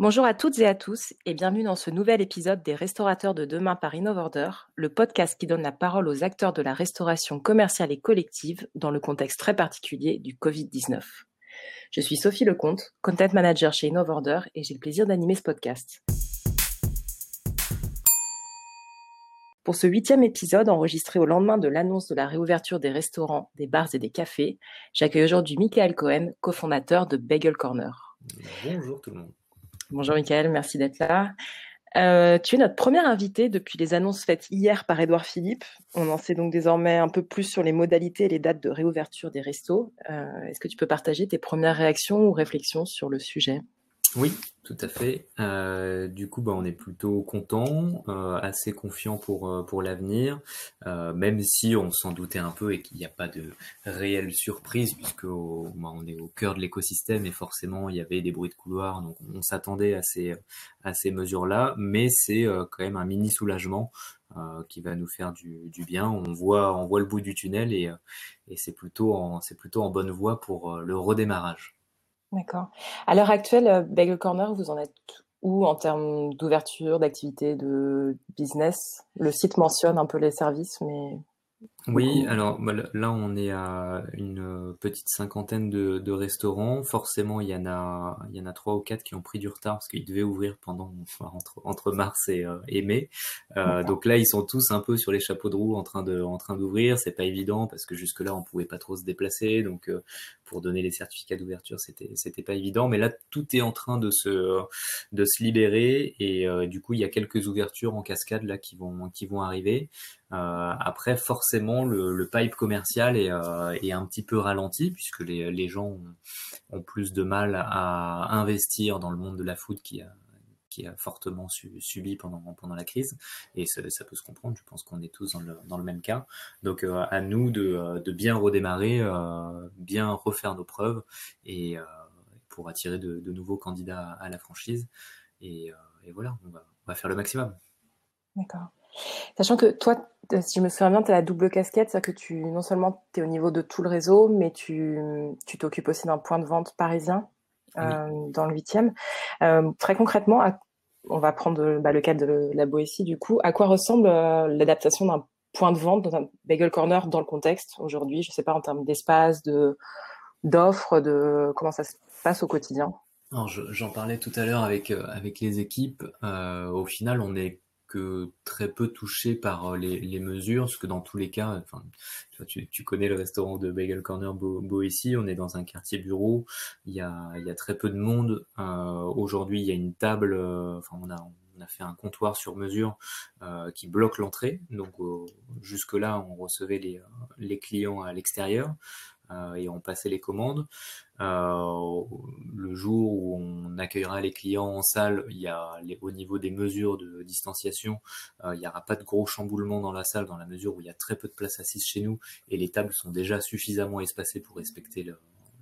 Bonjour à toutes et à tous et bienvenue dans ce nouvel épisode des Restaurateurs de demain par InnovOrder, le podcast qui donne la parole aux acteurs de la restauration commerciale et collective dans le contexte très particulier du Covid-19. Je suis Sophie Lecomte, Content Manager chez InnovOrder et j'ai le plaisir d'animer ce podcast. Pour ce huitième épisode enregistré au lendemain de l'annonce de la réouverture des restaurants, des bars et des cafés, j'accueille aujourd'hui Michael Cohen, cofondateur de Bagel Corner. Bonjour tout le monde. Bonjour Michael, merci d'être là. Euh, tu es notre première invité depuis les annonces faites hier par Édouard Philippe. On en sait donc désormais un peu plus sur les modalités et les dates de réouverture des restos. Euh, est-ce que tu peux partager tes premières réactions ou réflexions sur le sujet? Oui, tout à fait. Euh, du coup, bah, on est plutôt content, euh, assez confiant pour euh, pour l'avenir, même si on s'en doutait un peu et qu'il n'y a pas de réelle surprise puisque bah, on est au cœur de l'écosystème et forcément il y avait des bruits de couloir, donc on s'attendait à ces à ces mesures-là, mais c'est quand même un mini soulagement qui va nous faire du, du, bien. On voit on voit le bout du tunnel et et c'est plutôt en c'est plutôt en bonne voie pour le redémarrage. D'accord. À l'heure actuelle, euh, Bagel Corner, vous en êtes où en termes d'ouverture, d'activité, de business? Le site mentionne un peu les services, mais oui, alors bah, là on est à une euh, petite cinquantaine de, restaurants. Forcément, il y en a, il y en a trois ou quatre qui ont pris du retard parce qu'ils devaient ouvrir pendant entre, entre mars et, euh, mai. Euh, donc là, ils sont tous un peu sur les chapeaux de roue en train de, en train d'ouvrir. C'est pas évident parce que jusque là on pouvait pas trop se déplacer. Donc pour donner les certificats d'ouverture, c'était, c'était pas évident. Mais là, tout est en train de se, de se libérer et du coup, il y a quelques ouvertures en cascade là qui vont, qui vont arriver. Après, forcément le, pipe commercial euh, est, un petit peu ralenti puisque les, gens ont, plus de mal à investir dans le monde de la food qui a, qui a fortement subi pendant, pendant la crise. Et ça, peut se comprendre, je pense qu'on est tous dans le, même cas. Donc euh, à nous de, bien redémarrer, euh, bien refaire nos preuves et pour attirer de, nouveaux candidats à la franchise. Et, voilà, on va faire le maximum. D'accord. Sachant que toi, si je me souviens bien, tu as la double casquette, c'est-à-dire que tu, non seulement tu es au niveau de tout le réseau, mais tu t'occupes aussi d'un point de vente parisien euh, dans le 8e. Euh, très concrètement, on va prendre bah, le cas de la Boétie du coup. À quoi ressemble euh, l'adaptation d'un point de vente dans un bagel corner dans le contexte aujourd'hui? Je sais pas en termes d'espace, de d'offres, de comment ça se passe au quotidien? J'en parlais tout à l'heure avec avec les équipes. au final, on est que très peu touché par euh, les, les, mesures, parce que dans tous les cas, enfin, tu, tu connais le restaurant de Bagel Corner ici, on est dans un quartier bureau, il y a, il y a très peu de monde. Euh, Aujourd'hui, il y a une table, euh, enfin, on a, on a fait un comptoir sur mesure euh, qui bloque l'entrée. Donc jusque-là, on recevait les, les clients à l'extérieur. Euh, et on passait les commandes. Euh, le jour où on accueillera les clients en salle, il y a au niveau des mesures de distanciation, euh, il n'y aura pas de gros chamboulements dans la salle dans la mesure où il y a très peu de place assise chez nous et les tables sont déjà suffisamment espacées pour respecter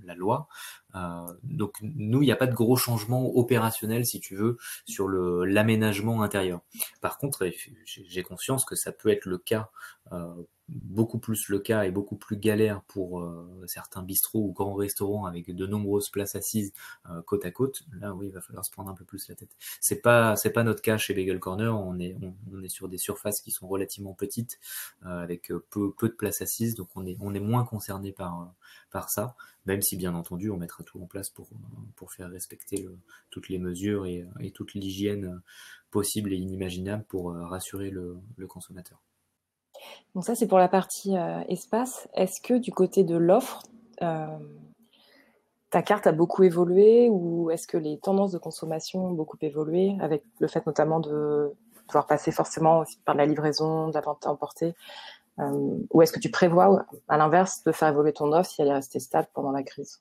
la loi. Euh, donc nous, il n'y a pas de gros changements opérationnels, si tu veux, sur l'aménagement intérieur. Par contre, j'ai conscience que ça peut être le cas euh, beaucoup plus le cas et beaucoup plus galère pour euh, certains bistrots ou grands restaurants avec de nombreuses places assises euh, côte à côte. Là, oui, il va falloir se prendre un peu plus la tête. C'est pas, c'est pas notre cas chez Bagel Corner. On est, on, est sur des surfaces qui sont relativement petites euh, avec peu, peu de places assises, donc on est, on est moins concerné par, par ça. Même si bien entendu, on mettra tout en place pour, pour faire respecter toutes les mesures et, et toute l'hygiène possible et inimaginable pour rassurer le, le consommateur. Donc ça, c'est pour la partie euh, espace. Est-ce que du côté de l'offre, euh, ta carte a beaucoup évolué ou est-ce que les tendances de consommation ont beaucoup évolué avec le fait notamment de devoir passer forcément par la livraison, de la vente emportée euh, Ou est-ce que tu prévois, à l'inverse, de faire évoluer ton offre si elle est restée stable pendant la crise?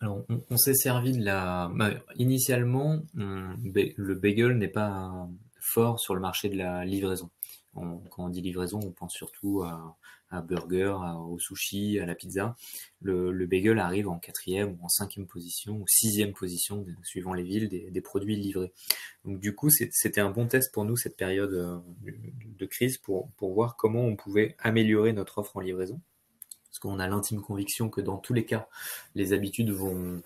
Alors, on, s'est servi de la. Bah, initialement, le bagel n'est pas fort sur le marché de la livraison quand on dit livraison, on pense surtout à, burger, au sushi, à la pizza. Le, bagel arrive en quatrième ou en cinquième position ou sixième position, suivant les villes, des, produits livrés. Donc du coup, c'était un bon test pour nous cette période euh, de crise pour, voir comment on pouvait améliorer notre offre en livraison parce qu'on a l'intime conviction que dans tous les cas, les habitudes vont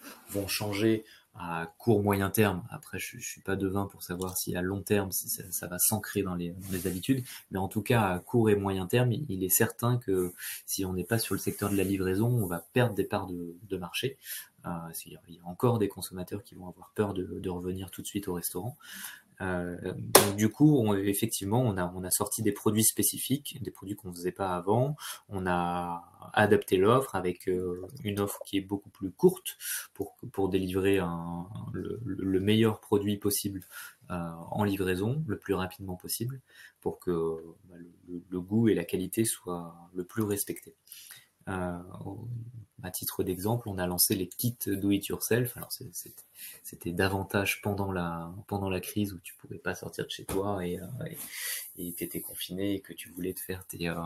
changer à court moyen terme. Après, je, je suis pas devin pour savoir si à long terme si ça, va s'ancrer dans les, habitudes, mais en tout cas à court et moyen terme, il est certain que si on n'est pas sur le secteur de la livraison, on va perdre des parts de, marché. Euh, il y a encore des consommateurs qui vont avoir peur de revenir tout de suite au restaurant. Euh, donc du coup, on, effectivement, on a, on a sorti des produits spécifiques, des produits qu'on ne faisait pas avant. On a adapté l'offre avec euh, une offre qui est beaucoup plus courte pour, pour délivrer un, le, le, meilleur produit possible euh, en livraison le plus rapidement possible pour que bah, le, le, goût et la qualité soient le plus respectés. Euh, à titre d'exemple, on a lancé les kits do it yourself. Alors c'était davantage pendant la pendant la crise où tu pouvais pas sortir de chez toi et euh, et tu étais confiné et que tu voulais te faire tes euh,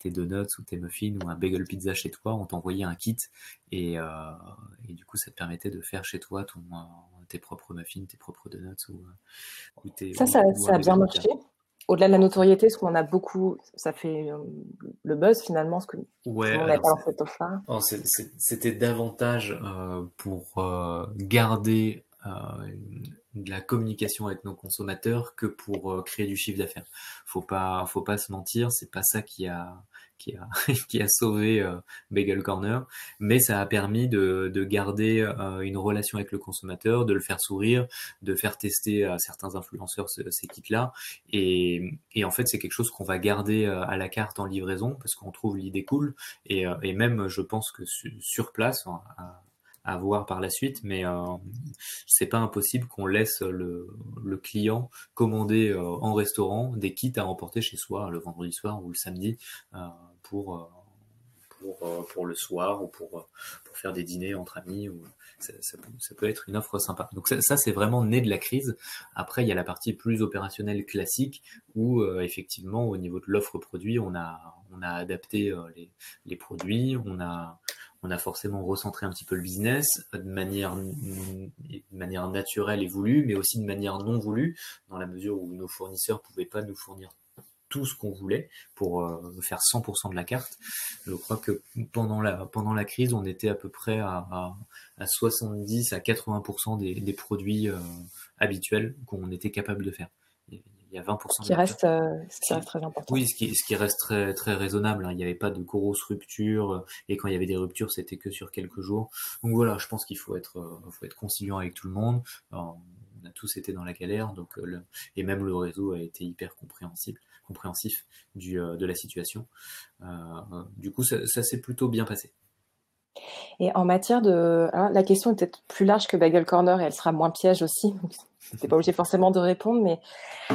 tes donuts ou tes muffins ou un bagel pizza chez toi, on t'envoyait un kit et euh, et du coup ça te permettait de faire chez toi ton tes propres muffins, tes propres donuts ou, ou tes, ça, ça, ça a bien marché au-delà de la notoriété, ce qu'on a beaucoup, ça fait euh, le buzz finalement, ce que ouais, on a pas cette offre C'était davantage euh, pour euh, garder euh, de la communication avec nos consommateurs que pour créer du chiffre d'affaires. Faut pas, faut pas se mentir, c'est pas ça qui a qui a, qui a sauvé euh, Bagel Corner, mais ça a permis de, de garder euh, une relation avec le consommateur, de le faire sourire, de faire tester à certains influenceurs ces kits-là. Et, et, en fait, c'est quelque chose qu'on va garder euh, à la carte en livraison parce qu'on trouve l'idée cool. Et, et, même, je pense que sur place, à voir par la suite, mais euh, c'est pas impossible qu'on laisse le, le, client commander en restaurant des kits à emporter chez soi le vendredi soir ou le samedi pour, euh, pour, euh, pour le soir ou pour, euh, pour faire des dîners entre amis. Ou, ça, ça, peut, être une offre sympa. Donc ça, ça c'est vraiment né de la crise. Après, il y a la partie plus opérationnelle classique où effectivement, au niveau de l'offre produit, on a, on a adapté les, les produits, on a, on a forcément recentré un petit peu le business de manière, de manière naturelle et voulue, mais aussi de manière non voulue, dans la mesure où nos fournisseurs pouvaient pas nous fournir tout ce qu'on voulait pour euh, faire 100% de la carte. Je crois que pendant la, pendant la crise, on était à peu près à, à, à 70 à 80% des, des produits euh, habituels qu'on était capable de faire. Il y a 20% qui reste, euh, ce qui reste très important. Oui, ce qui, ce qui reste très, très raisonnable. Hein. Il n'y avait pas de grosses ruptures et quand il y avait des ruptures, c'était que sur quelques jours. Donc voilà, je pense qu'il faut être, faut être conciliant avec tout le monde. on a tous été dans la galère, donc le, et même le réseau a été hyper compréhensible compréhensif du, euh, de la situation. Euh, du coup, ça, s'est plutôt bien passé. Et en matière de... la question est peut-être plus large que Bagel Corner et elle sera moins piège aussi. N'es pas obligé forcément de répondre, mais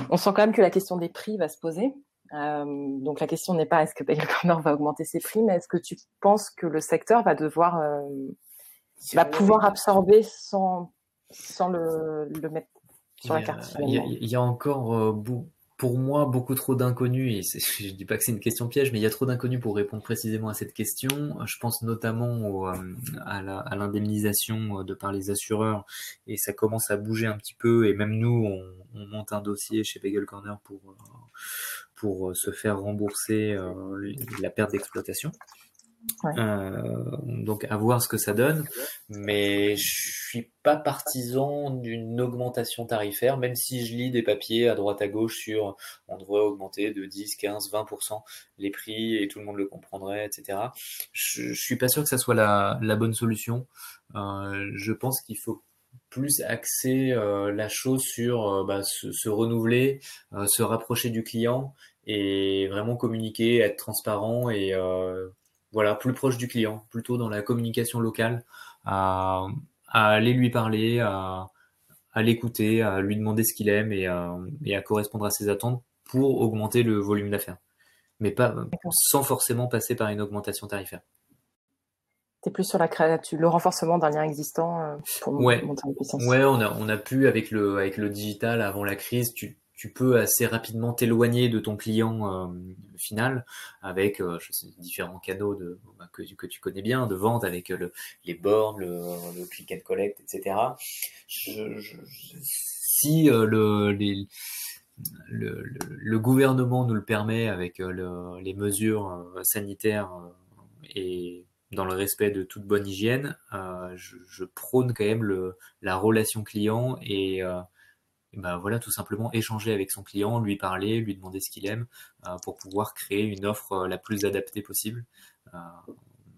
on sent quand même que la question des prix va se poser. Euh, donc la question n'est pas est-ce que Bagel Corner va augmenter ses prix, mais est-ce que tu penses que le secteur va devoir, va pouvoir absorber sans, sans le, le mettre sur la carte Il y, y, a encore beaucoup pour moi beaucoup trop d'inconnus, et je dis pas que c'est une question piège, mais il y a trop d'inconnus pour répondre précisément à cette question. Je pense notamment euh, à l'indemnisation euh, de par les assureurs, et ça commence à bouger un petit peu, et même nous, on, on monte un dossier chez Bagel Corner pour, euh, pour se faire rembourser la perte d'exploitation. Euh, donc à voir ce que ça donne, mais je suis pas partisan d'une augmentation tarifaire, même si je lis des papiers à droite à gauche sur on devrait augmenter de 10, 15, 20% les prix et tout le monde le comprendrait, etc. Je, je suis pas sûr que ça soit la, bonne solution. Euh, je pense qu'il faut plus axer euh, la chose sur bah, se, se, renouveler, se rapprocher du client et vraiment communiquer, être transparent et voilà, plus proche du client, plutôt dans la communication locale, à, aller lui parler, à, l'écouter, à lui demander ce qu'il aime et à, et à, correspondre à ses attentes pour augmenter le volume d'affaires. Mais pas sans forcément passer par une augmentation tarifaire. C'est plus sur la création, le renforcement d'un lien existant euh, pour ouais. monter en puissance. Ouais, on a, on a pu avec le, avec le digital avant la crise, tu, tu peux assez rapidement t'éloigner de ton client euh, final avec euh, différents canaux bah, que, tu connais bien de vente avec euh, le, les bornes, le, le, click and collect, etc. Si le, le, le, gouvernement nous le permet avec les mesures sanitaires et dans le respect de toute bonne hygiène, je, prône quand même la relation client et, ben voilà, tout simplement échanger avec son client, lui parler, lui demander ce qu'il aime pour pouvoir créer une offre la plus adaptée possible,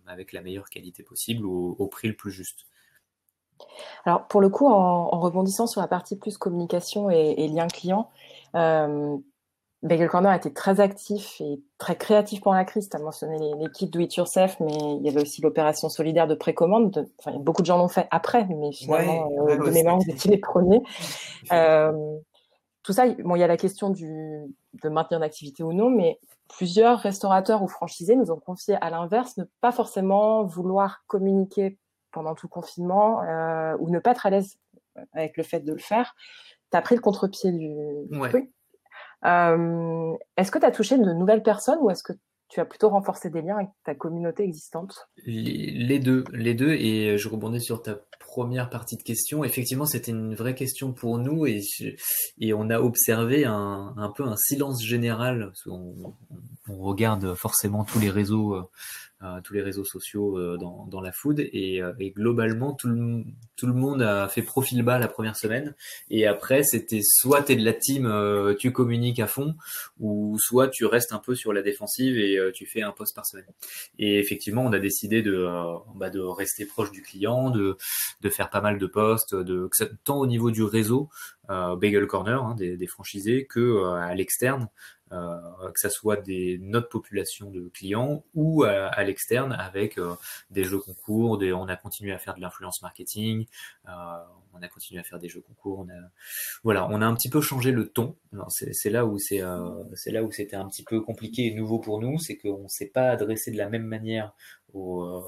avec la meilleure qualité possible au, au prix le plus juste. Alors pour le coup, en, rebondissant sur la partie plus communication et, lien client, euh, Bagel Corner a été très actif et très créatif pendant la crise. Tu as mentionné l'équipe Do It Yourself, mais il y avait aussi l'opération solidaire de précommande. Enfin, beaucoup de gens l'ont fait après, mais finalement, ouais, euh, de mémoire, vous étiez les premiers. euh, tout ça, bon, il y a la question du, de maintenir l'activité ou non, mais plusieurs restaurateurs ou franchisés nous ont confié à l'inverse ne pas forcément vouloir communiquer pendant tout le confinement euh, ou ne pas être à l'aise avec le fait de le faire. Tu as pris le contre-pied du, ouais. truc. Euh, est-ce que tu as touché de nouvelles personnes ou est-ce que tu as plutôt renforcé des liens avec ta communauté existante? Les deux, les deux. Et je rebondis sur ta première partie de question. Effectivement, c'était une vraie question pour nous et, et on a observé un, un peu un silence général. On, on, regarde forcément tous les réseaux. Euh, tous les réseaux sociaux euh, dans, la food. Et, euh, et, globalement tout le, tout le monde a fait profil bas la première semaine. Et après c'était soit tu es de la team tu communiques à fond ou soit tu restes un peu sur la défensive et tu fais un post par semaine. Et effectivement on a décidé de, bah, de rester proche du client de, de faire pas mal de posts de, tant au niveau du réseau Bagel Corner hein, des, franchisés que à l'externe euh, que ça soit des notre population de clients ou à, à l'externe avec euh, des jeux concours, des, on a continué à faire de l'influence marketing, euh, on a continué à faire des jeux concours, on a voilà, on a un petit peu changé le ton. C'est là où c'est là où c'était un petit peu compliqué et nouveau pour nous, c'est qu'on s'est pas adressé de la même manière aux,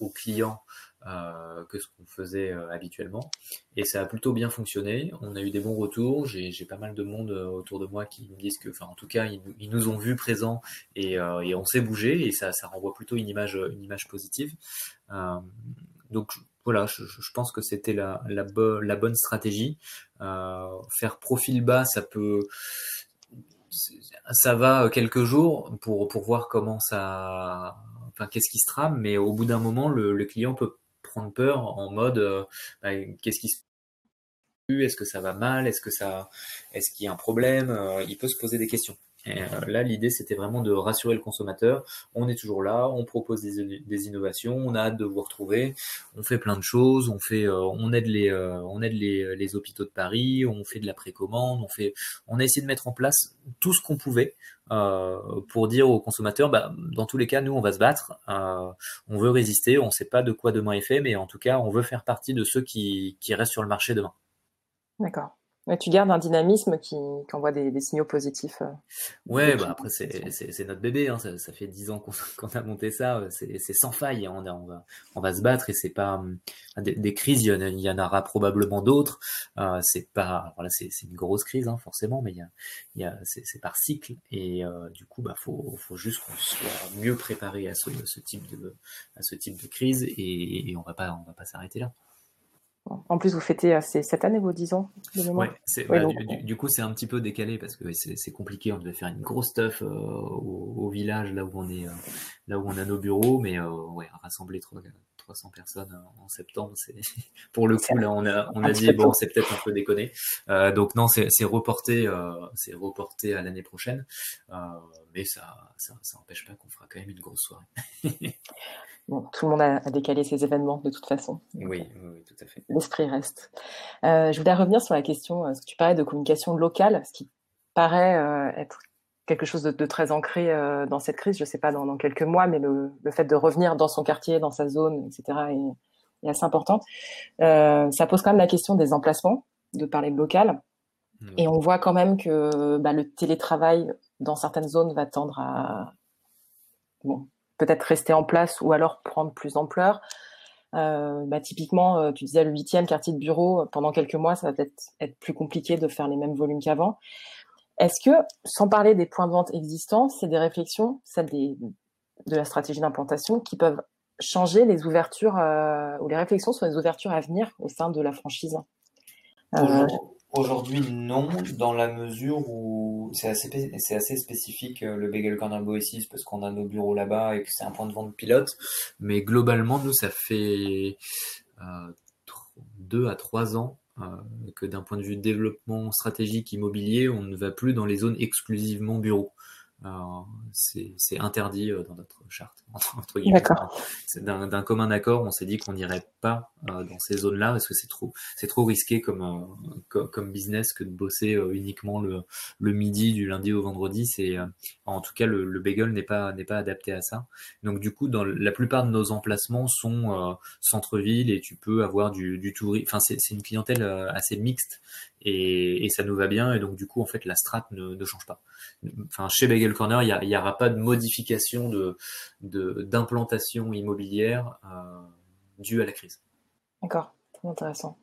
aux clients euh, que ce qu'on faisait euh, habituellement. Et ça a plutôt bien fonctionné. On a eu des bons retours. J'ai pas mal de monde euh, autour de moi qui me disent que, enfin, en tout cas, ils, ils nous ont vus présents et, et on s'est bougé et ça, ça renvoie plutôt une image, une image positive. Donc voilà, je, pense que c'était la, la, bo la, bonne stratégie. faire profil bas, ça peut ça va quelques jours pour, pour voir comment ça, enfin, qu'est-ce qui se trame, mais au bout d'un moment, le, client peut prendre peur en mode euh, bah, qu'est-ce qui se est-ce que ça va mal? Est-ce que ça, est-ce qu'il y a un problème? Euh, Il peut se poser des questions. Et euh, là, l'idée, c'était vraiment de rassurer le consommateur. On est toujours là, on propose des, des, innovations, on a hâte de vous retrouver, on fait plein de choses, on fait, euh, on aide les, euh, on aide les, les, hôpitaux de Paris, on fait de la précommande, on fait, on a essayé de mettre en place tout ce qu'on pouvait pour dire aux consommateurs, bah, dans tous les cas, nous, on va se battre, on veut résister, on ne sait pas de quoi demain est fait, mais en tout cas, on veut faire partie de ceux qui, qui restent sur le marché demain. D'accord. Tu gardes un dynamisme qui, qui envoie des, des, signaux positifs. Euh, ouais, bah après c'est notre bébé, hein, ça, ça, fait dix ans qu'on qu a monté ça, c'est sans faille, hein, on, va, on va se battre et c'est pas des, des, crises, il y, en, il y en aura probablement d'autres. Euh, c'est pas, voilà, c'est une grosse crise hein, forcément, mais il y a, il y a c'est par cycle et euh, du coup bah faut, faut juste qu'on soit mieux préparé à ce, ce, type de à ce type de crise et, et on va pas on va pas s'arrêter là. En plus, vous fêtez cette année vos 10 ans Ouais, ouais bah, donc, du, du, coup, c'est un petit peu décalé parce que c'est compliqué. On devait faire une grosse stuff euh, au, au, village, là où on est, euh, là où on a nos bureaux, mais euh, ouais, rassembler 300 personnes en septembre, c'est pour le coup là, on a, on a dit bon, c'est peut-être un peu déconné. Euh, donc non, c'est reporté, c'est reporté à l'année prochaine, mais ça, ça, ça n'empêche pas qu'on fera quand même une grosse soirée. Bon, tout le monde a, a, décalé ses événements de toute façon. Oui, oui, tout à fait. L'esprit reste. Euh, je voulais revenir sur la question, euh, ce que tu parlais de communication locale, ce qui paraît euh, être quelque chose de, de très ancré euh, dans cette crise, je ne sais pas dans, dans, quelques mois, mais le, le, fait de revenir dans son quartier, dans sa zone, etc., est, est assez important. Euh, ça pose quand même la question des emplacements, de parler de local. Mmh. Et on voit quand même que bah, le télétravail dans certaines zones va tendre à bon, peut-être rester en place ou alors prendre plus d'ampleur. Euh, bah, typiquement, euh, tu disais le huitième quartier de bureau, pendant quelques mois, ça va peut-être être plus compliqué de faire les mêmes volumes qu'avant. Est-ce que, sans parler des points de vente existants, c'est des réflexions, celles des, de la stratégie d'implantation, qui peuvent changer les ouvertures euh, ou les réflexions sur les ouvertures à venir au sein de la franchise? Euh, Aujourd'hui, non, dans la mesure où c'est assez, c'est assez spécifique euh, le Bagel Corner Boesis parce qu'on a nos bureaux là-bas et que c'est un point de vente pilote. Mais globalement, nous, ça fait euh, deux à trois ans euh, que d'un point de vue développement stratégique immobilier, on ne va plus dans les zones exclusivement bureaux c'est interdit euh, dans notre charte, entre guillemets. D'un commun accord, on s'est dit qu'on n'irait pas euh, dans ces zones-là parce que c'est trop, c'est trop risqué comme, euh, comme business que de bosser uniquement le, le midi du lundi au vendredi. C'est, en tout cas, le, le bagel n'est pas, n'est pas adapté à ça. Donc, du coup, dans la plupart de nos emplacements sont centre-ville et tu peux avoir du, du tourisme. Enfin, c'est une clientèle assez mixte et, et, ça nous va bien. Et donc, du coup, en fait, la strate ne, ne change pas. Enfin, chez Bagel Corner, il n'y aura pas de modification de d'implantation immobilière euh, due à la crise. D'accord, très intéressant.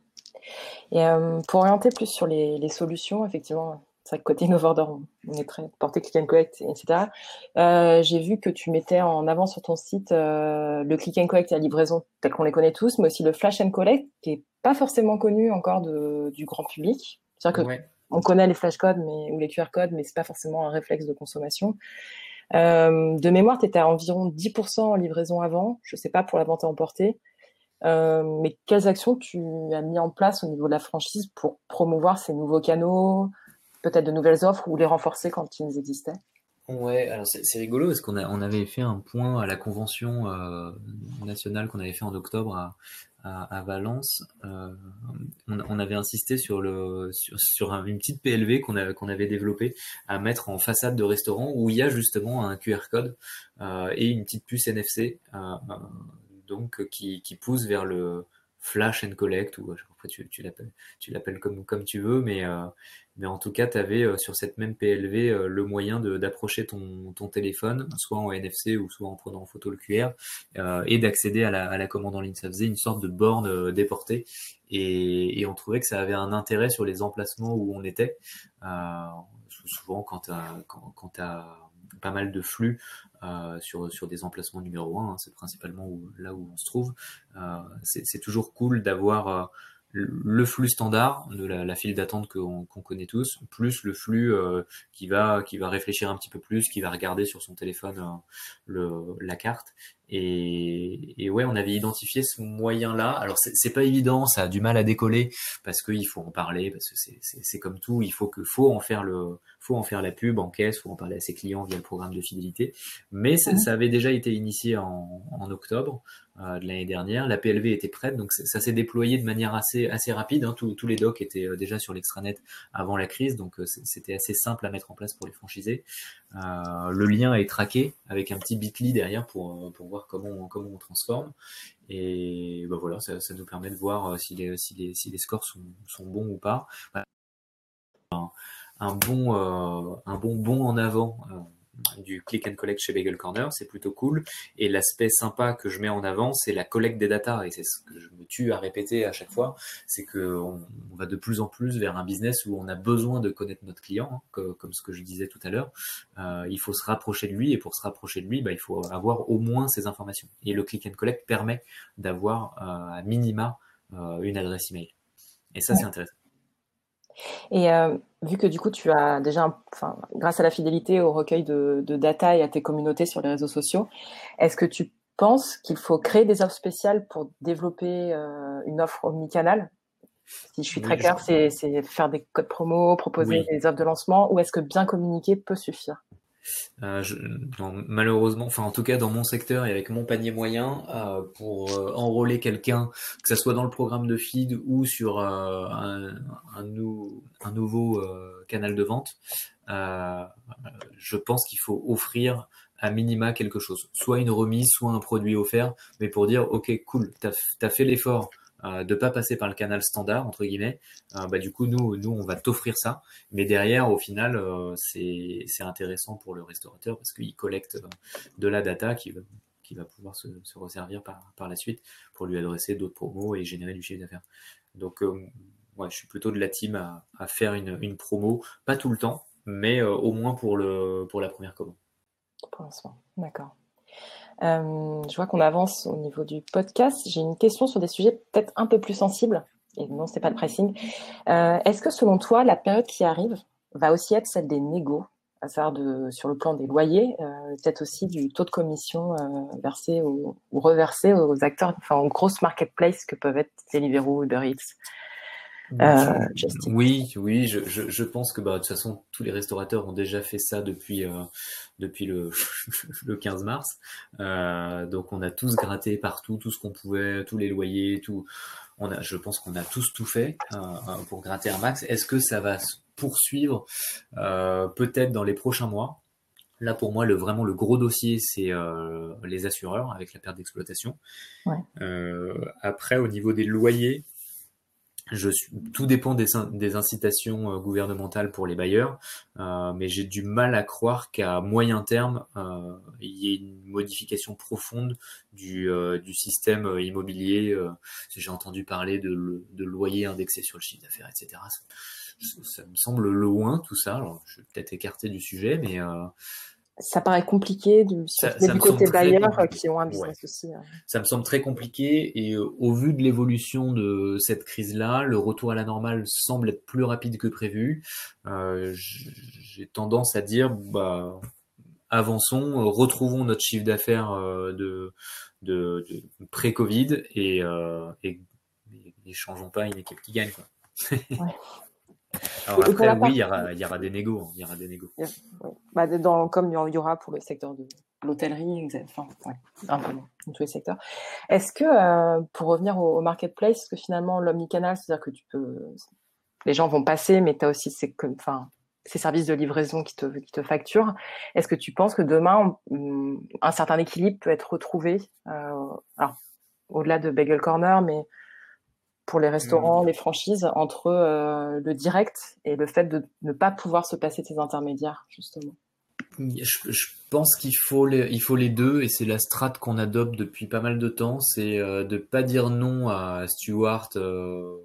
Et euh, pour orienter plus sur les, les solutions, effectivement, c'est vrai que côté Novorder, on est très porté click and collect, etc. Euh, J'ai vu que tu mettais en avant sur ton site euh, le click and collect et la livraison tel qu'on les connaît tous, mais aussi le flash and collect qui est pas forcément connu encore de, du grand public. C'est-à-dire que on connaît les flash codes mais, ou les QR codes, mais c'est pas forcément un réflexe de consommation. Euh, de mémoire, tu étais à environ 10% en livraison avant. Je sais pas pour la vente à emporter. Euh, mais quelles actions tu as mis en place au niveau de la franchise pour promouvoir ces nouveaux canaux, peut-être de nouvelles offres ou les renforcer quand ils existaient? Ouais, alors c'est rigolo parce qu'on on avait fait un point à la convention euh, nationale qu'on avait fait en octobre à, à, Valence, euh, on, avait insisté sur le sur, une petite PLV qu'on avait développée à mettre en façade de restaurant où il y a justement un QR code euh, et une petite puce NFC euh, donc qui pousse vers le flash and collect ou après tu, tu l'appelles comme comme tu veux mais mais en tout cas, tu avais euh, sur cette même PLV euh, le moyen d'approcher ton, ton, téléphone, soit en NFC ou soit en prenant en photo le QR, euh, et d'accéder à la, à la, commande en ligne. Ça faisait une sorte de borne déportée, et, et, on trouvait que ça avait un intérêt sur les emplacements où on était. souvent, quand tu quand, as pas mal de flux euh, sur, sur des emplacements numéro 1, hein, c'est principalement là où on se trouve, euh, c'est toujours cool d'avoir le flux standard de la, file d'attente qu'on connaît tous, plus le flux euh, qui va qui va réfléchir un petit peu plus, qui va regarder sur son téléphone euh, la carte. Et, et, ouais, on avait identifié ce moyen-là. Alors c'est pas évident, ça a du mal à décoller parce qu'il faut en parler, parce que c'est comme tout, il faut que faut en faire le faut en faire la pub en caisse, faut en parler à ses clients via le programme de fidélité. Mais ça, ça avait déjà été initié en, en octobre. Euh, de l'année dernière. La PLV était prête, donc ça s'est déployé de manière assez assez rapide. Hein. Tous, les docs étaient euh, déjà sur l'extranet avant la crise, donc euh, c'était assez simple à mettre en place pour les franchisés. le lien est traqué avec un petit bitly derrière pour pour voir comment on, comment on transforme. Et bah voilà, ça, nous permet de voir si les si les si les scores sont, sont bons ou pas. Un, bon un bon bon en avant du click and collect chez Bagel Corner, c'est plutôt cool. Et l'aspect sympa que je mets en avant, c'est la collecte des data. Et c'est ce que je me tue à répéter à chaque fois, c'est que on, va de plus en plus vers un business où on a besoin de connaître notre client, hein, comme ce que je disais tout à l'heure. Euh, il faut se rapprocher de lui, et pour se rapprocher de lui, bah, il faut avoir au moins ces informations. Et le click and collect permet d'avoir euh, à minima euh, une adresse email. Et ça, c'est intéressant. Et euh, vu que du coup, tu as déjà, enfin, grâce à la fidélité au recueil de, de, data et à tes communautés sur les réseaux sociaux, est-ce que tu penses qu'il faut créer des offres spéciales pour développer euh, une offre omnicanal Si je suis très clair, c'est faire des codes promo, proposer des offres de lancement, ou est-ce que bien communiquer peut suffire? Euh, malheureusement, enfin en tout cas dans mon secteur et avec mon panier moyen, euh, pour euh, enrôler quelqu'un, que ce soit dans le programme de feed ou sur un, nouveau canal de vente, je pense qu'il faut offrir à minima quelque chose, soit une remise, soit un produit offert, mais pour dire ok cool, t'as as fait l'effort euh, de pas passer par le canal standard entre guillemets, euh, bah du coup nous nous on va t'offrir ça, mais derrière au final euh, c'est intéressant pour le restaurateur parce qu'il collecte euh, de la data qui va pouvoir se, se resservir par par la suite pour lui adresser d'autres promos et générer du chiffre d'affaires. Donc ouais, je suis plutôt de la team à, à faire une, une promo, pas tout le temps, mais au moins pour le pour la première commande. Pour l'instant, d'accord. Euh, je vois qu'on avance au niveau du podcast. J'ai une question sur des sujets peut-être un peu plus sensibles et non, c'est pas le pricing. Est-ce que selon toi, la période qui arrive va aussi être celle des négos à savoir de, sur le plan des loyers, euh, peut-être aussi du taux de commission euh, versé ou, reversé aux acteurs, enfin aux grosses marketplaces que peuvent être Deliveroo, Uber Eats? Euh, oui, oui, je, je, je, pense que bah, de toute façon, tous les restaurateurs ont déjà fait ça depuis, euh, depuis le, le 15 mars. Euh, donc on a tous gratté partout, tout ce qu'on pouvait, tous les loyers, tout. On a, je pense qu'on a tous tout fait pour gratter un max. Est-ce que ça va poursuivre? Euh, peut-être dans les prochains mois. Là, pour moi, le, vraiment le gros dossier, c'est euh, les assureurs avec la perte d'exploitation. Euh, après, au niveau des loyers, je suis, tout dépend des, incitations gouvernementales pour les bailleurs, mais j'ai du mal à croire qu'à moyen terme, il y ait une modification profonde du, du système immobilier. j'ai entendu parler de, de loyer indexé sur le chiffre d'affaires, etc ça me semble loin tout ça. Alors, je vais peut-être écarter du sujet, mais euh, ça paraît compliqué du, côté bailleurs qui ont un business aussi. Hein. Ça me semble très compliqué et euh, au vu de l'évolution de cette crise-là, le retour à la normale semble être plus rapide que prévu. Euh, J'ai tendance à dire, bah, avançons, retrouvons notre chiffre d'affaires euh, de, de, de pré-Covid et, euh, et, et, changeons pas une équipe qui gagne. Quoi. ouais. Alors après, oui, il y, aura, il y, aura, des négos. Hein, il y aura des négos. Bah, dans, comme il y aura pour le secteur de l'hôtellerie, enfin, ouais, un peu dans tous les secteurs. Est-ce que, euh, pour revenir au, marketplace, que finalement, l'omnicanal, c'est-à-dire que tu peux, les gens vont passer, mais tu as aussi ces, enfin, ces services de livraison qui te, qui te facturent. Est-ce que tu penses que demain, un certain équilibre peut être retrouvé, euh, alors, au-delà de Bagel Corner, mais pour les restaurants, mmh. les franchises, entre euh, le direct et le fait de ne pas pouvoir se passer de ces intermédiaires, justement je, pense qu'il faut les, il faut les deux et c'est la strate qu'on adopte depuis pas mal de temps, c'est euh, de pas dire non à Stewart euh,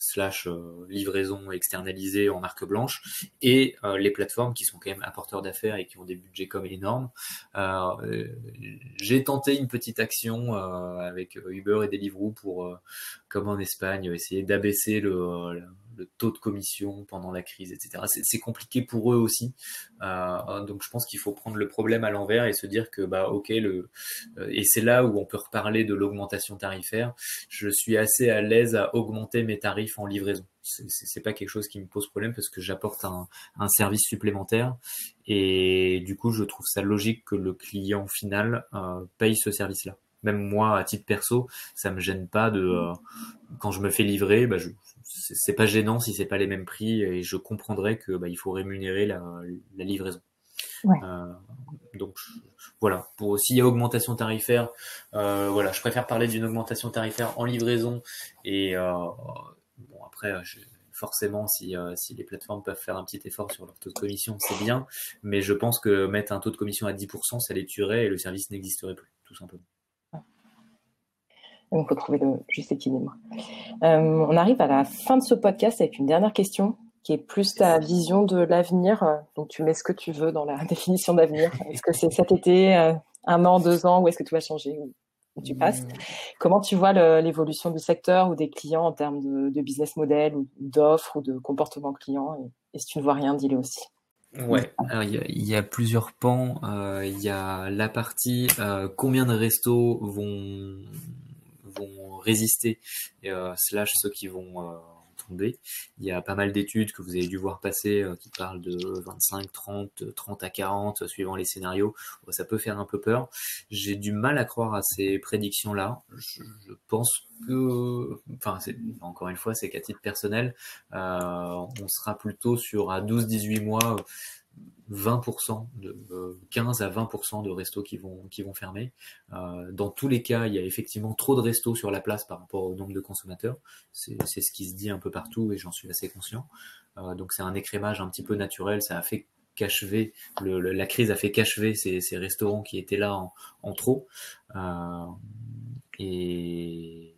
slash euh, livraison externalisée en marque blanche et euh, les plateformes qui sont quand même apporteurs d'affaires et qui ont des budgets comme énormes. Euh, j'ai tenté une petite action avec Uber et Deliveroo pour, comme en Espagne, essayer d'abaisser le, le taux de commission pendant la crise, etc. C'est compliqué pour eux aussi. Euh, donc je pense qu'il faut prendre le problème à l'envers et se dire que bah ok le euh, et c'est là où on peut reparler de l'augmentation tarifaire. Je suis assez à l'aise à augmenter mes tarifs en livraison. C'est pas quelque chose qui me pose problème parce que j'apporte un, un, service supplémentaire et du coup je trouve ça logique que le client final euh, paye ce service-là même moi à titre perso ça me gêne pas de euh, quand je me fais livrer bah je, c'est pas gênant si c'est pas les mêmes prix et je comprendrais que bah, il faut rémunérer la, la livraison. Ouais. Euh, donc voilà, pour s'il y a augmentation tarifaire, euh, voilà, je préfère parler d'une augmentation tarifaire en livraison et euh, bon après je, forcément si, euh, si les plateformes peuvent faire un petit effort sur leur taux de commission, c'est bien, mais je pense que mettre un taux de commission à 10%, ça les tuerait et le service n'existerait plus, tout simplement. Donc, il faut trouver le juste équilibre. Euh, on arrive à la fin de ce podcast avec une dernière question qui est plus ta vision de l'avenir. Donc, tu mets ce que tu veux dans la définition d'avenir. Est-ce que c'est cet été, euh, un an, deux ans, ou est-ce que tu vas changer où tu passes? Comment tu vois l'évolution du secteur ou des clients en termes de, business model ou d'offres ou de comportement client et, si tu ne vois rien, dis-le aussi. Ouais, il y, a plusieurs pans. Euh, il y a la partie combien de restos vont vont résister, euh, slash ceux qui vont euh, tomber. Il y a pas mal d'études que vous avez dû voir passer euh, qui parlent de 25, 30, 30 à 40 suivant les scénarios. Ça peut faire un peu peur. J'ai du mal à croire à ces prédictions-là. Je, pense que, enfin, encore une fois, c'est qu'à titre personnel, on sera plutôt sur à 12-18 mois 20% de 15 euh, à 20% de restos qui vont qui vont fermer. Euh, dans tous les cas, il y a effectivement trop de restos sur la place par rapport au nombre de consommateurs. C'est ce qui se dit un peu partout et j'en suis assez conscient. Euh, donc c'est un écrémage un petit peu naturel. Ça a fait cachever le, la crise a fait cachever ces, ces, restaurants qui étaient là en, en trop. Euh,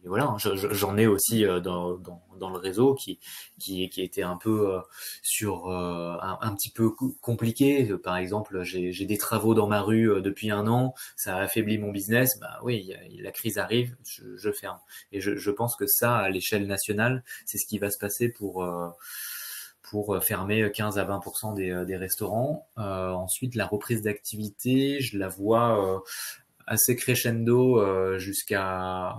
voilà, hein, j'en ai aussi euh, dans, dans, le réseau qui, qui, était un peu euh, sur euh, un, petit peu compliqué. Par exemple, j'ai des travaux dans ma rue depuis un an, ça a affaibli mon business. Bah oui, la crise arrive, je, ferme. Et je, pense que ça, à l'échelle nationale, c'est ce qui va se passer pour pour fermer 15 à 20% des, des restaurants. Ensuite, la reprise d'activité, je la vois assez crescendo jusqu'à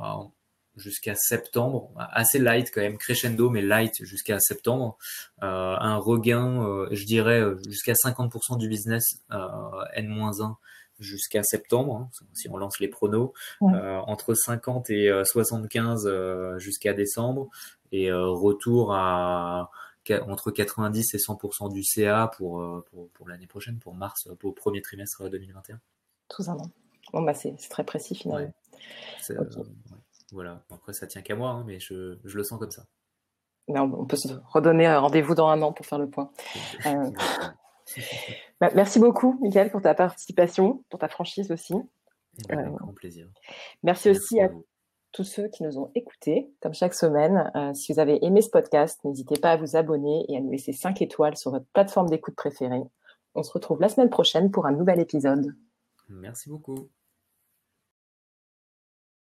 jusqu'à septembre, assez light quand même, crescendo mais light jusqu'à septembre, euh, un regain, euh, je dirais jusqu'à 50% du business N-1 jusqu'à septembre, hein, si on lance les pronos, entre 50 et 75 jusqu'à décembre, et retour à entre 90 et 100% du CA pour, pour, pour l'année prochaine, pour mars, pour le premier trimestre 2021. Tout un. An. Bon, bah, c'est très précis finalement. Euh, voilà. Après, ça tient qu'à moi, hein, mais je, je, le sens comme ça. on peut se redonner un rendez-vous dans un an pour faire le point. Euh, bah, merci beaucoup, Michael, pour ta participation, pour ta franchise aussi. Avec euh, grand plaisir. Merci, aussi à, tous ceux qui nous ont écoutés, comme chaque semaine. si vous avez aimé ce podcast, n'hésitez pas à vous abonner et à nous laisser 5 étoiles sur votre plateforme d'écoute préférée. On se retrouve la semaine prochaine pour un nouvel épisode. Merci beaucoup.